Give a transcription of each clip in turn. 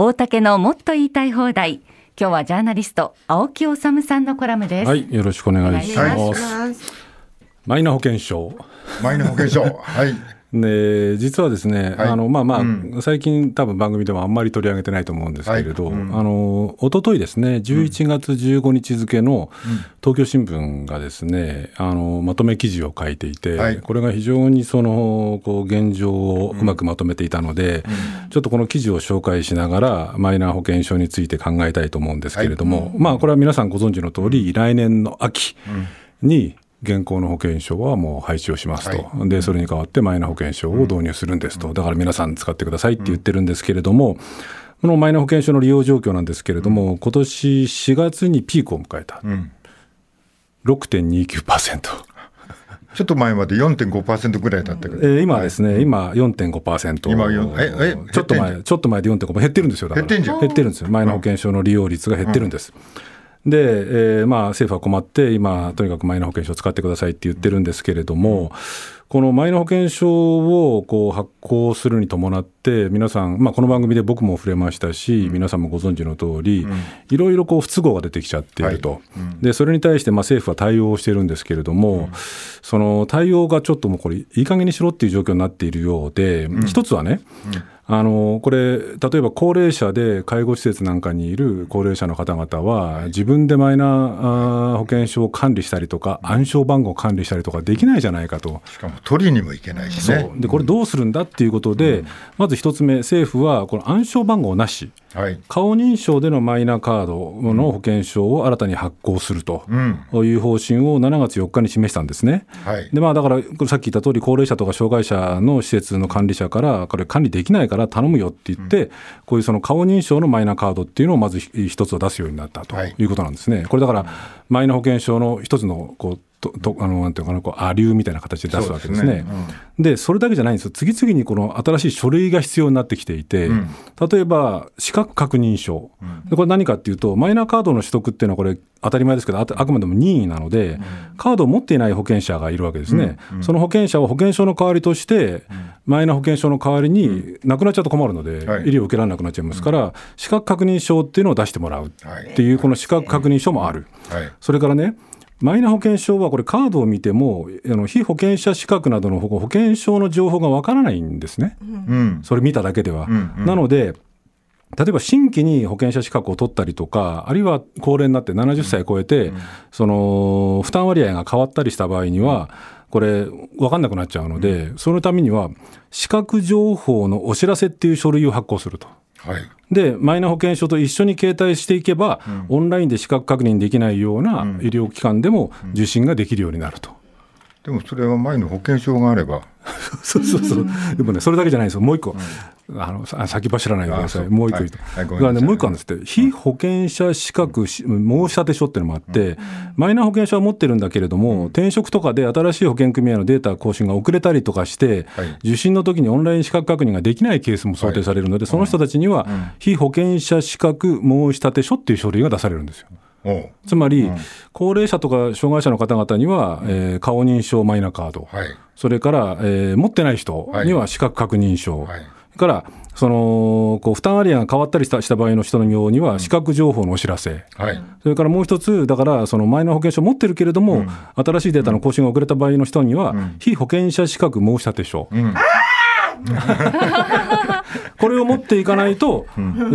大竹のもっと言いたい放題。今日はジャーナリスト青木治さんのコラムです。はいよろしくお願いします。お願いしマイナ保険証。マイナ保険証。はいで実はですね、はい。あのまあまあ、うん。最近多分番組でもあんまり取り上げてないと思うんですけれど、はい。うん。あの一昨日ですね11月15日付の東京新聞がですねあのまとめ記事を書いていて、はい。これが非常にそのこう現状をうまくまとめていたので、ちょっとこの記事を紹介しながらマイナ保険証について考えたいと思うんですけれども、まあこれは皆さんご存知の通り、来年の秋に現行の保険証はもう廃止をしますと、でそれに代わってマイナ保険証を導入するんですと、だから皆さん使ってくださいって言ってるんですけれども、このマイナ保険証の利用状況なんですけれども、今年4月にピークを迎えた、ん。6.29%。ちょっと前まで4.5%ぐらいだったけど、えー今はですね、今4.5%。今よええちょっと前、ちょっと前で4.5%減ってるんですよ、だから。減ってんじゃん。減ってるんですよ。マイナ保険証の利用率が減ってるんです。で、えーまあ、政府は困って、今、とにかくマイナ保険証を使ってくださいって言ってるんですけれども、このマイナ保険証をこう発行するに伴って、皆さん、まあ、この番組で僕も触れましたし、皆さんもご存知の通り、いろいろこう不都合が出てきちゃっていると、でそれに対してまあ政府は対応をしてるんですけれども、その対応がちょっともうこれ、いい加減にしろっていう状況になっているようで、一つはね、あのこれ、例えば高齢者で介護施設なんかにいる高齢者の方々は、自分でマイナ保険証を管理したりとか、暗証番号を管理したりとかできないじゃないかと。しかも取りにもいけないしそねう。でこれどうするんだっていうことで、まず一つ目、政府はこの暗証番号なし、はい。顔認証でのマイナカードの保険証を新たに発行するという方針を7月4日に示したんですね。はい。でまあ、だから、これさっき言った通り、高齢者とか障害者の施設の管理者から、これ、管理できないから頼むよって言って、こういうその顔認証のマイナカードっていうのをまずひ一つを出すようになったとはい。いうことなんですね。これだから、マイナ保険証の一つのこうととあのなんていうかなこうアリューみたいな形で出すわけですね。でそれだけじゃないんですよ、次々にこの新しい書類が必要になってきていて、例えば資格確認書、でこれ何かっていうと、マイナカードの取得っていうのは、これ、当たり前ですけど、ああくまでも任意なので、カードを持っていない保険者がいるわけですね、その保険者は保険証の代わりとして、マイナ保険証の代わりに、なくなっちゃうと困るので、はい。医療を受けられなくなっちゃいますから、資格確認証っていうのを出してもらうっていう、この資格確認書もある。はい。それからね、マイナ保険証はこれ、カードを見ても、あの非保険者資格などの保保険証の情報がわからないんですね、うん。それ見ただけでは。なので、例えば新規に保険者資格を取ったりとか、あるいは高齢になって70歳超えて、その負担割合が変わったりした場合には、これ、分かんなくなっちゃうので、そのためには、資格情報のお知らせっていう書類を発行すると。はいで、マイナ保険証と一緒に携帯していけば、オンラインで資格確認できないような医療機関でも受診ができるようになると。でもそれは前の保険証があれば そうそうそう。でもね、それだけじゃないんですよ。もう一個。あの、さ先走らないでください。もう一個言うと。はいはいね、もう一個あるんですって。非保険者資格し申立書っていうのもあって、マイナ保険証は持ってるんだけれども、転職とかで新しい保険組合のデータ更新が遅れたりとかして、はい受診の時にオンライン資格確認ができないケースも想定されるので、その人たちには、非保険者資格申立書っていう書類が出されるんですよ。つまり、高齢者とか障害者の方々には、えー顔認証マイナカード、はい。それから、えー持ってない人には資格確認証、はい。それからそのこう負担割合が変わったりしたした場合の人のようには、資格情報のお知らせ。はい。それからもう一つ、だから、そのマイナ保険証を持ってるけれども、新しいデータの更新が遅れた場合の人には、非保険者資格申立書、ん これを持っていかないと、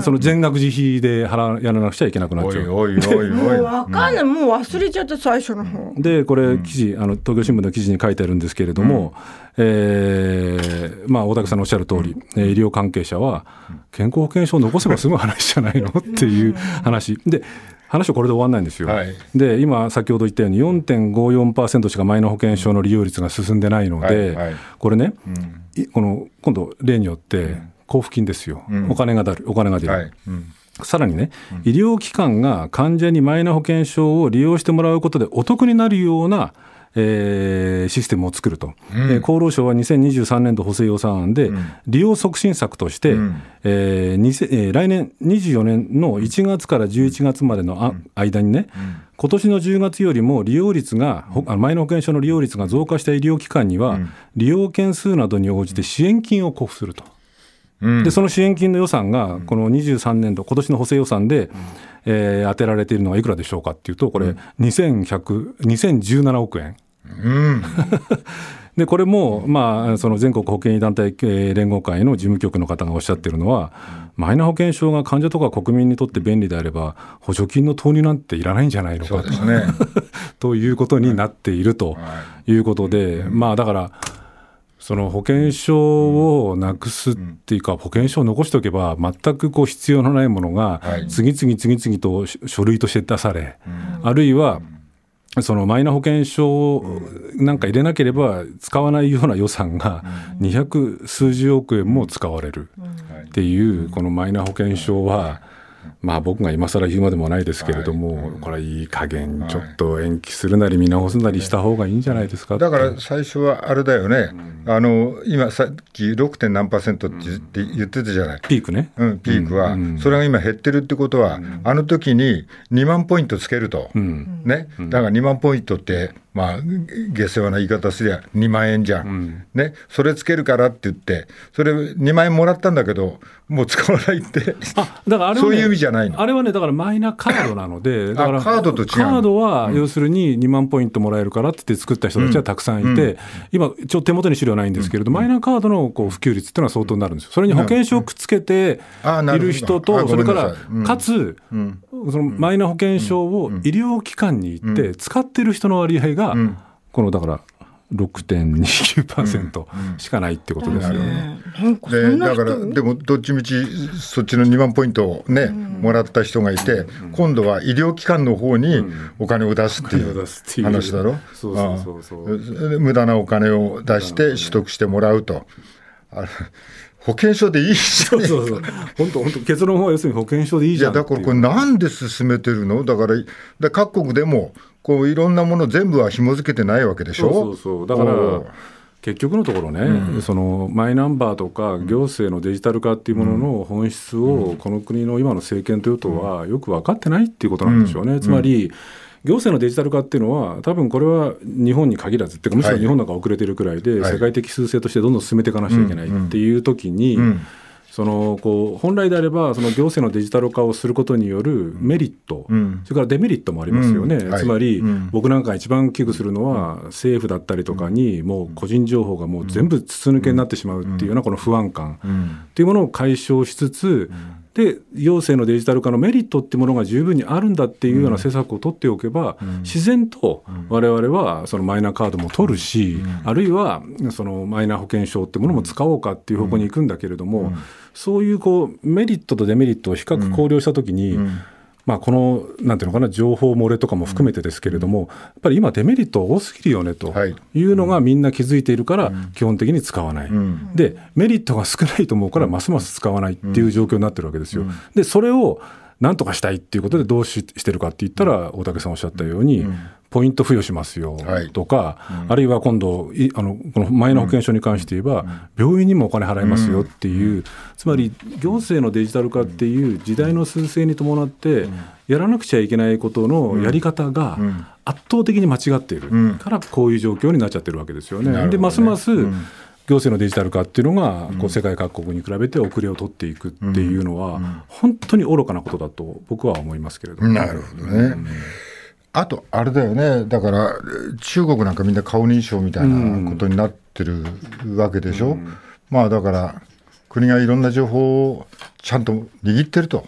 その全額自費で払やらなくちゃいけなくなっおちゃ。いう。おいおいもおい。うわかんない、もう忘れちゃった最初の方。で、これ、記事、あの東京新聞の記事に書いてあるんですけれども、えーまあ、大竹さんのおっしゃる通り、えー医療関係者は、健康保険証を残せば済む話じゃないの？っていう話。で話はこれで終わらないんですよ。はい。で、今、先ほど言ったように、4.54%しかマイナ保険証の利用率が進んでないので、はいはい。これね、いこの今度、例によって、交付金ですよ、お金が出る、お金が出る。はい。うん。さらにね、医療機関が患者にマイナ保険証を利用してもらうことでお得になるような、えーシステムを作ると、えー厚労省は2023年度補正予算案で、利用促進策として、えーにせえー来年24年の1月から11月までのあ間にね、今年の10月よりも利用率が、マイナ保険証の利用率が増加した医療機関には、利用件数などに応じて支援金を交付すると。でその支援金の予算がこの23年度今年の補正予算で、えー、当てられているのはいくらでしょうかっていうとこれ2100 2017億円。うん、でこれも、まあ、その全国保険医団体連合会の事務局の方がおっしゃってるのは、マイナ保険証が患者とか国民にとって便利であれば、補助金の投入なんていらないんじゃないのかと,、ね、ということになっているとい。うことで、まあだから、その保険証をなくすっていうか、保険証を残しておけば、全くこう必要のないものが、次々次々と書類として出され、あるいは、そのマイナ保険証なんか入れなければ使わないような予算が200数十億円も使われるっていうこのマイナ保険証はまあ僕が今更言うまでもないですけれども、これはいい加減ちょっと延期するなり見直すなりした方がいいんじゃないですかだから最初はあれだよね、あの今さっき 6. 何パーセントって言ってたじゃない、ピークね、うん、ピークは、それが今減ってるってことは、あの時に2万ポイントつけると、ね、だから2万ポイントって、まあ、下世話な言い方すりゃ2万円じゃん,、ね、それつけるからって言って、それ2万円もらったんだけど、もう使わないって、あだからあれは、ね、そういう意味じゃないの。あれはね、だからマイナカードなので、だからカードと違うカードは要するに2万ポイントもらえるからって言って作った人たちはたくさんいて、今、ちょっと手元に資料ないんですけれど、マイナカードのこう普及率っていうのは相当になるんですよ。それに保険証をくっつけている人と、それから、かつ、そのマイナ保険証を医療機関に行って使ってる人の割合が、このだから6.29%しかないってことですよね。でだから、でもどっちみちそっちの2万ポイントをね、もらった人がいて、今度は医療機関の方にお金を出すっていう話だろ？そうそうそうそう。無駄なお金を出して取得してもらうと。あ保険証でいいじゃん。そうそうそう。本当本当結論は要するに保険証でいいじゃんいやだからこれなんで進めてるの？だからだ各国でもこういろんなもの全部は紐付けてないわけでしょ？そうそうだから。結局のところね、うん、そのマイナンバーとか行政のデジタル化っていうものの本質をこの国の今の政権と与党はよく分かってないっていうことなんでしょうね。うん、つまり、行政のデジタル化っていうのは、多分これは日本に限らずっていうか、むしろ日本なんか遅れてるくらいで、世界的趨勢としてどんどん進めていかなくちゃいけないっていう時に、そのこう本来であれば、その行政のデジタル化をすることによるメリット、それからデメリットもありますよね、つまり、僕なんか一番危惧するのは、政府だったりとかに、もう個人情報がもう全部筒抜けになってしまうっていうような、この不安感っていうものを解消しつつ、で行政のデジタル化のメリットっていうものが十分にあるんだっていうような施策を取っておけば、うん、自然と我々はそのマイナカードも取るし、うん、あるいはそのマイナ保険証ってものも使おうかっていう方向に行くんだけれども、うん、そういうこうメリットとデメリットを比較考慮したときに、まあ、このなんていうのかな情報漏れとかも含めてですけれども、やっぱり今デメリット多すぎるよねとい。うのがみんな気づいているから基本的に使わない、でメリットが少ないと思うからますます使わないっていう状況になってるわけですよ。でそれをなんとかしたいっていうことでどうししてるかって言ったら大竹さんおっしゃったように、ポイント付与しますよとか、はいうん、あるいは今度あのこのマイナ保険証に関して言えば、病院にもお金払いますよっていう、つまり行政のデジタル化っていう時代の趨勢に伴ってやらなくちゃいけないことのやり方が圧倒的に間違っているからこういう状況になっちゃってるわけですよね。ね。でますます、行政のデジタル化っていうのがこう世界各国に比べて遅れを取っていくっていうのは本当に愚かなことだと僕は思いますけれども、なるほどね。あと、あれだよね、だから中国なんかみんな顔認証みたいなことになってるわけでしょ、うん、まあだから、国がいろんな情報をちゃんと握ってると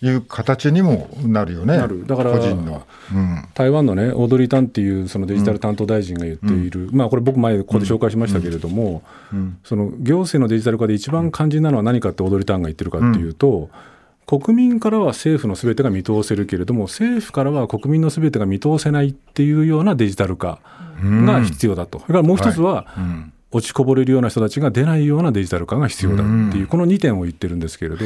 いう形にもなるよね、うん、だから個人の、うん、台湾のね、オードリー・タンっていうそのデジタル担当大臣が言っている、まあこれ、僕、前、ここで紹介しましたけれども、その行政のデジタル化で一番肝心なのは何かって、オードリー・タンが言ってるかっていうと、国民からは政府のすべてが見通せるけれども、政府からは国民のすべてが見通せないっていうようなデジタル化が必要だと、それからもう一つは、はい。うん、落ちこぼれるような人たちが出ないようなデジタル化が必要だっていう、この2点を言ってるんですけれど、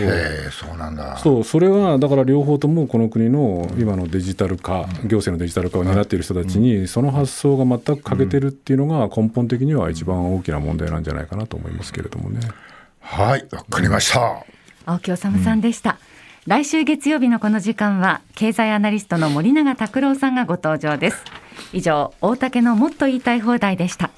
そうなんだそうそれはだから両方ともこの国の今のデジタル化、行政のデジタル化を担っている人たちに、その発想が全く欠けてるっていうのが、根本的には一番大きな問題なんじゃないかなと思いますけれどもね。はい、わかりました。青木治さんでした。来週月曜日のこの時間は経済アナリストの森永卓郎さんがご登場です以上大竹のもっと言いたい放題でした